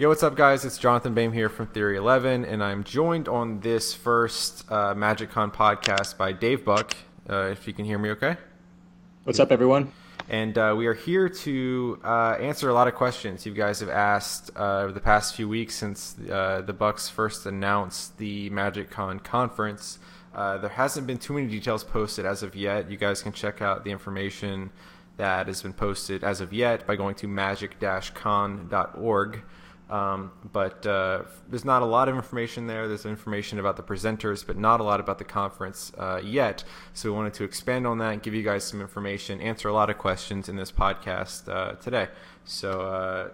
Yo, what's up, guys? It's Jonathan Bayme here from Theory 11, and I'm joined on this first uh, MagicCon podcast by Dave Buck. Uh, if you can hear me okay. What's up, everyone? And uh, we are here to uh, answer a lot of questions you guys have asked uh, over the past few weeks since uh, the Bucks first announced the MagicCon conference. there hasn't been too many details posted as of yet. You guys can check out the information that has been posted as of yet by going to magic-con.org. Um, but uh, there's not a lot of information there. There's information about the presenters, but not a lot about the conference uh, yet. So we wanted to expand on that and give you guys some information, answer a lot of questions in this podcast uh, today. So uh,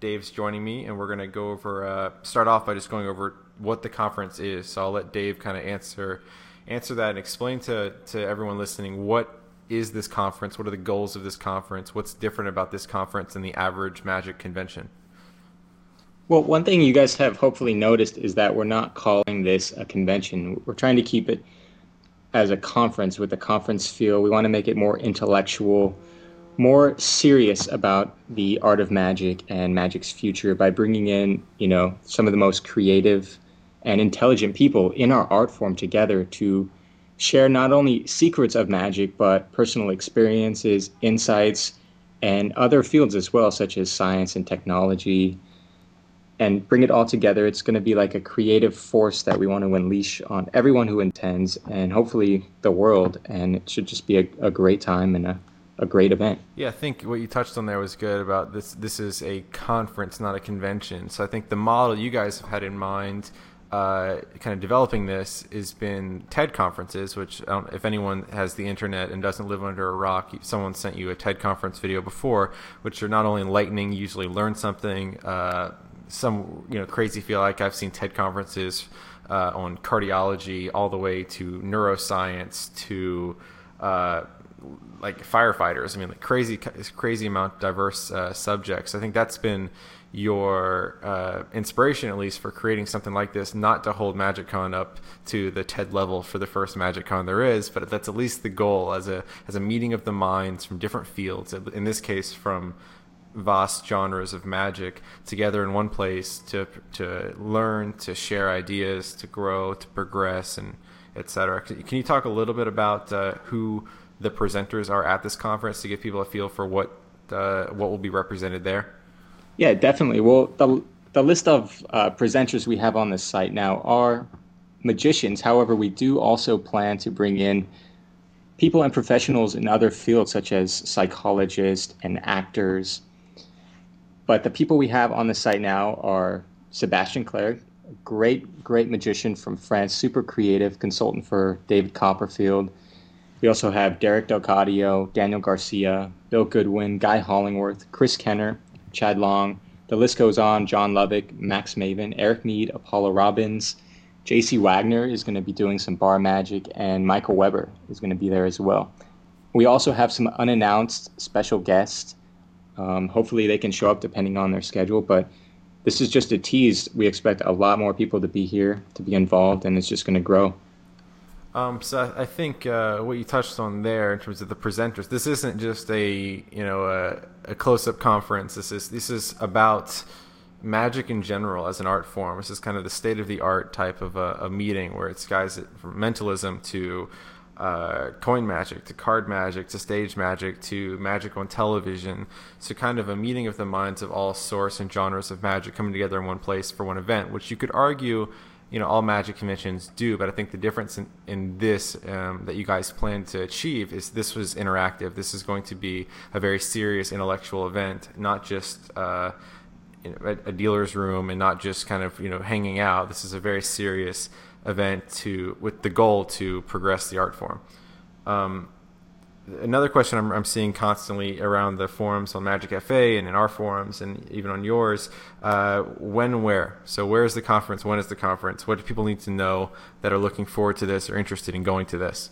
Dave's joining me, and we're going to go over. Uh, start off by just going over what the conference is. So I'll let Dave kind of answer answer that and explain to to everyone listening what is this conference, what are the goals of this conference, what's different about this conference than the average Magic convention. Well, one thing you guys have hopefully noticed is that we're not calling this a convention. We're trying to keep it as a conference with a conference feel. We want to make it more intellectual, more serious about the art of magic and magic's future by bringing in, you know, some of the most creative and intelligent people in our art form together to share not only secrets of magic but personal experiences, insights, and other fields as well, such as science and technology and bring it all together. It's going to be like a creative force that we want to unleash on everyone who intends and hopefully the world. And it should just be a, a great time and a, a great event. Yeah, I think what you touched on there was good about this. This is a conference, not a convention. So I think the model you guys have had in mind. Uh, kind of developing this has been TED conferences, which um, if anyone has the internet and doesn't live under a rock, someone sent you a TED conference video before, which are not only enlightening, usually learn something, uh, some you know crazy feel like I've seen TED conferences uh, on cardiology all the way to neuroscience to uh, like firefighters. I mean, like crazy crazy amount diverse uh, subjects. I think that's been your uh, inspiration at least for creating something like this not to hold magiccon up to the ted level for the first magiccon there is but that's at least the goal as a as a meeting of the minds from different fields in this case from vast genres of magic together in one place to to learn, to share ideas, to grow, to progress, and etc. Can you talk a little bit about uh, who the presenters are at this conference to give people a feel for what uh, what will be represented there? Yeah, definitely. Well, the the list of uh, presenters we have on this site now are magicians. However, we do also plan to bring in people and professionals in other fields such as psychologists and actors but the people we have on the site now are Sebastien Clergue, great, great magician from France, super creative consultant for David Copperfield. We also have Derek DelGaudio, Daniel Garcia, Bill Goodwin, Guy Hollingworth, Chris Kenner, Chad Long. The list goes on. John Lovick, Max Maven, Eric Mead, Apollo Robbins, J.C. Wagner is going to be doing some bar magic, and Michael Weber is going to be there as well. We also have some unannounced special guests. Um, hopefully, they can show up depending on their schedule. But this is just a tease. We expect a lot more people to be here, to be involved, and it's just going to grow. Um, so I think uh, what you touched on there in terms of the presenters, this isn't just a you know a, a close-up conference. This is this is about magic in general as an art form. This is kind of the state of the art type of a, a meeting where it's guys from mentalism to uh, coin magic to card magic to stage magic to magic on television. So, kind of a meeting of the minds of all sorts and genres of magic coming together in one place for one event, which you could argue, you know, all magic conventions do. But I think the difference in, in this um, that you guys plan to achieve is this was interactive. This is going to be a very serious intellectual event, not just. Uh, a, a dealer's room and not just kind of you know hanging out. This is a very serious event to with the goal to progress the art form. Um, another question I'm, I'm, seeing constantly around the forums on Magic Cafe and in our forums and even on yours, uh, when, where? So where is the conference? When is the conference? What do people need to know that are looking forward to this or interested in going to this?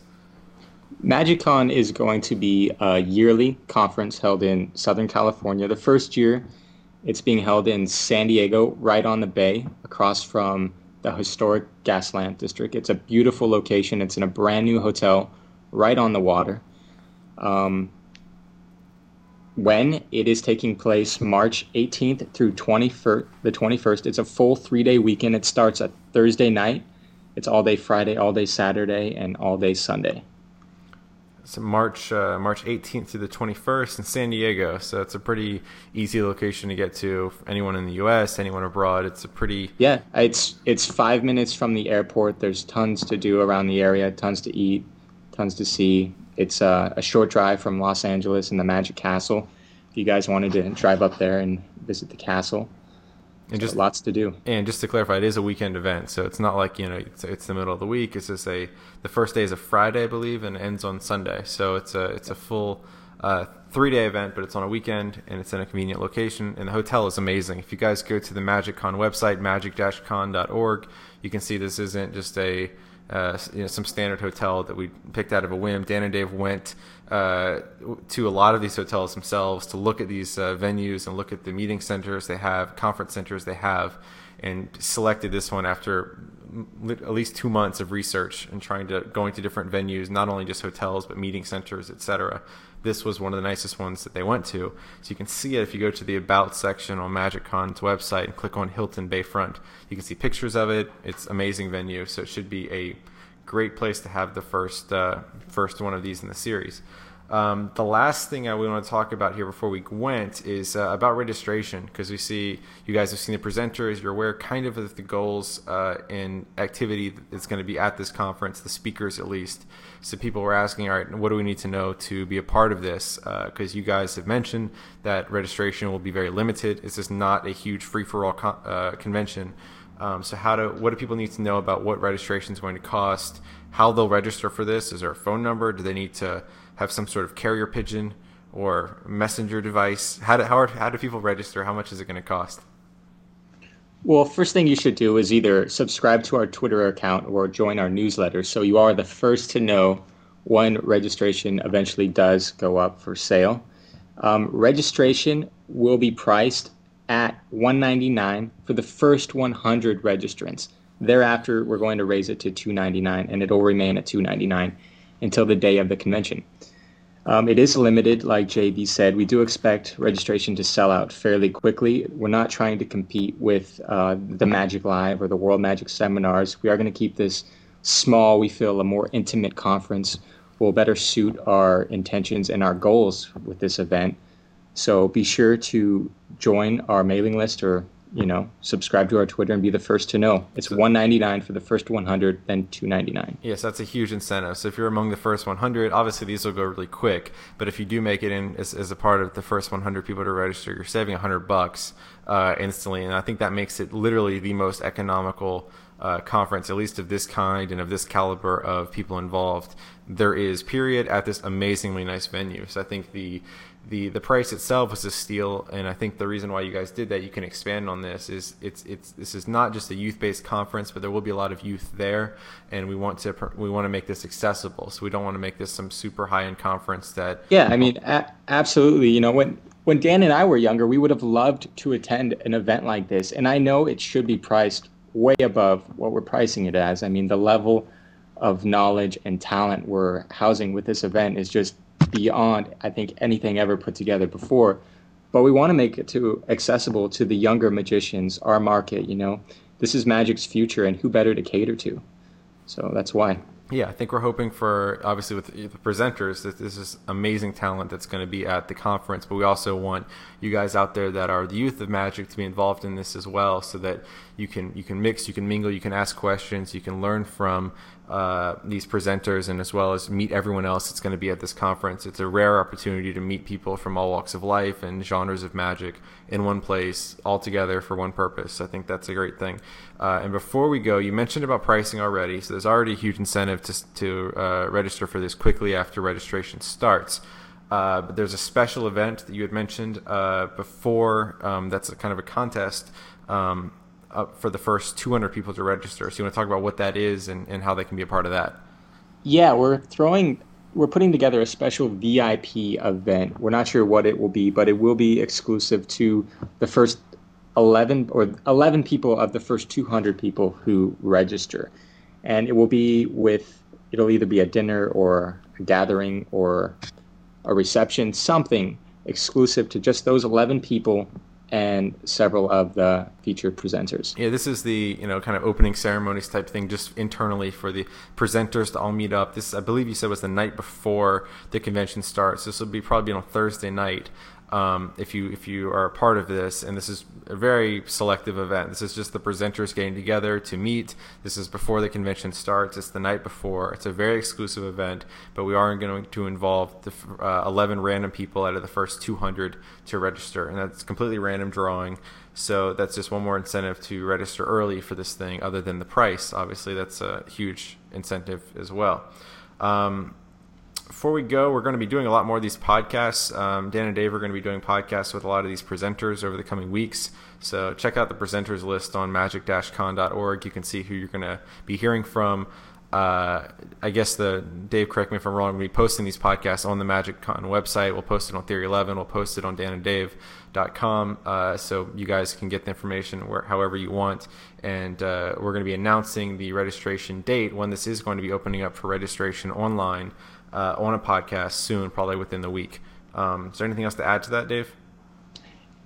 MagicCon is going to be a yearly conference held in Southern California. The first year, it's being held in San Diego, right on the bay, across from the historic Gaslamp District. It's a beautiful location. It's in a brand new hotel right on the water. Um, when it is taking place March 18th through 21st, the 21st. It's a full three day weekend. It starts at Thursday night. It's all day Friday, all day Saturday, and all day Sunday. So March uh, March 18th to the 21st in San Diego. So it's a pretty easy location to get to. Anyone in the U.S., anyone abroad, it's a pretty yeah. It's it's five minutes from the airport. There's tons to do around the area, tons to eat, tons to see. It's uh, a short drive from Los Angeles and the Magic Castle. If you guys wanted to drive up there and visit the castle, and just lots to do. And just to clarify, it is a weekend event, so it's not like you know it's, it's, the middle of the week. It's just a the first day is a Friday, I believe, and ends on Sunday. So it's a it's a full uh, three day event, but it's on a weekend and it's in a convenient location. And the hotel is amazing. If you guys go to the MagicCon website, magic-con.org, you can see this isn't just a uh, you know, some standard hotel that we picked out of a whim. Dan and Dave went uh, to a lot of these hotels themselves to look at these uh, venues and look at the meeting centers they have, conference centers they have, and selected this one after at least two months of research and trying to going to different venues, not only just hotels but meeting centers, etc. This was one of the nicest ones that they went to. So you can see it if you go to the About section on MagicCon's website and click on Hilton Bayfront. You can see pictures of it. It's amazing venue, so it should be a great place to have the first uh, first one of these in the series. Um, the last thing I we want to talk about here before we went is uh, about registration because we see you guys have seen the presenters. You're aware kind of of the goals uh, and activity that's going to be at this conference, the speakers at least. So people were asking, all right, what do we need to know to be a part of this? Because uh, you guys have mentioned that registration will be very limited. This is not a huge free for all con- uh, convention. Um, so how do what do people need to know about what registration is going to cost? How they'll register for this? Is there a phone number? Do they need to have some sort of carrier pigeon or messenger device? How do how, are, how do people register? How much is it going to cost? Well, first thing you should do is either subscribe to our Twitter account or join our newsletter, so you are the first to know when registration eventually does go up for sale. Um, registration will be priced at 199 for the first 100 registrants. Thereafter, we're going to raise it to 299, and it'll remain at 299 until the day of the convention. Um, it is limited, like JB said. We do expect registration to sell out fairly quickly. We're not trying to compete with uh, the Magic Live or the World Magic Seminars. We are going to keep this small. We feel a more intimate conference will better suit our intentions and our goals with this event. So be sure to join our mailing list or you know subscribe to our Twitter and be the first to know. It's 199 for the first 100, then 299. Yes, that's a huge incentive. So if you're among the first 100, obviously these will go really quick. But if you do make it in as, as a part of the first 100 people to register, you're saving 100 bucks uh, instantly, and I think that makes it literally the most economical. Uh, conference, at least of this kind and of this caliber of people involved, there is. Period at this amazingly nice venue. So I think the the the price itself was a steal, and I think the reason why you guys did that, you can expand on this, is it's it's this is not just a youth based conference, but there will be a lot of youth there, and we want to we want to make this accessible. So we don't want to make this some super high end conference that. Yeah, I mean, a- absolutely. You know, when when Dan and I were younger, we would have loved to attend an event like this, and I know it should be priced way above what we're pricing it as. I mean, the level of knowledge and talent we're housing with this event is just beyond I think anything ever put together before. But we want to make it to accessible to the younger magicians, our market. You know, this is Magic's future, and who better to cater to? So that's why. Yeah, I think we're hoping for obviously with the presenters that this is amazing talent that's going to be at the conference, but we also want you guys out there that are the youth of Magic to be involved in this as well, so that you can you can mix, you can mingle, you can ask questions, you can learn from uh, these presenters and as well as meet everyone else that's going to be at this conference. It's a rare opportunity to meet people from all walks of life and genres of magic in one place, all together for one purpose. I think that's a great thing. Uh, and before we go, you mentioned about pricing already, so there's already a huge incentive to, to uh, register for this quickly after registration starts. Uh, but there's a special event that you had mentioned uh, before. Um, that's kind of a contest. Um, Uh, for the first 200 people to register. So you want to talk about what that is and, and how they can be a part of that? Yeah, we're throwing, we're putting together a special VIP event. We're not sure what it will be, but it will be exclusive to the first 11 or 11 people of the first 200 people who register. And it will be with, it'll either be a dinner or a gathering or a reception, something exclusive to just those 11 people and several of the featured presenters. Yeah, this is the you know kind of opening ceremonies type thing, just internally for the presenters to all meet up. This I believe you said was the night before the convention starts. This will be probably on Thursday night um, if you if you are a part of this, and this is a very selective event. This is just the presenters getting together to meet. This is before the convention starts. It's the night before. It's a very exclusive event, but we are going to involve the uh, 11 random people out of the first 200 to register, and that's completely random drawing. So that's just one more incentive to register early for this thing, other than the price. Obviously, that's a huge incentive as well. Um, before we go, we're going to be doing a lot more of these podcasts. Um, Dan and Dave are going to be doing podcasts with a lot of these presenters over the coming weeks. So check out the presenters list on magic-con.org. You can see who you're going to be hearing from. Uh, I guess the Dave, correct me if I'm wrong. We'll be posting these podcasts on the Magic Con website. We'll post it on Theory 11. We'll post it on dananddave.com, uh, so you guys can get the information where, however you want. And uh, we're going to be announcing the registration date when this is going to be opening up for registration online uh, on a podcast soon, probably within the week. Um, is there anything else to add to that, Dave?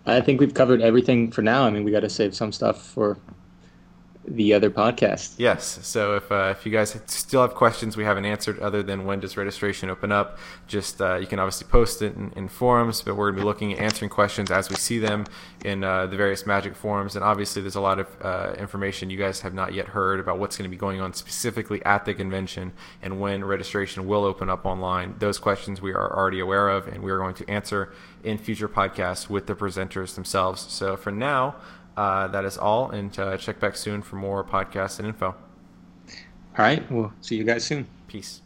I think we've covered everything for now. I mean, we got to save some stuff for the other podcast. Yes. So if uh, if you guys still have questions we haven't answered, other than when does registration open up, just uh, you can obviously post it in, in, forums. But we're going to be looking at answering questions as we see them in uh, the various Magic forums. And obviously, there's a lot of uh, information you guys have not yet heard about what's going to be going on specifically at the convention and when registration will open up online. Those questions we are already aware of, and we are going to answer in future podcasts with the presenters themselves. So for now uh, that is all, and uh, check back soon for more podcasts and info. All right. We'll see you guys soon. Peace.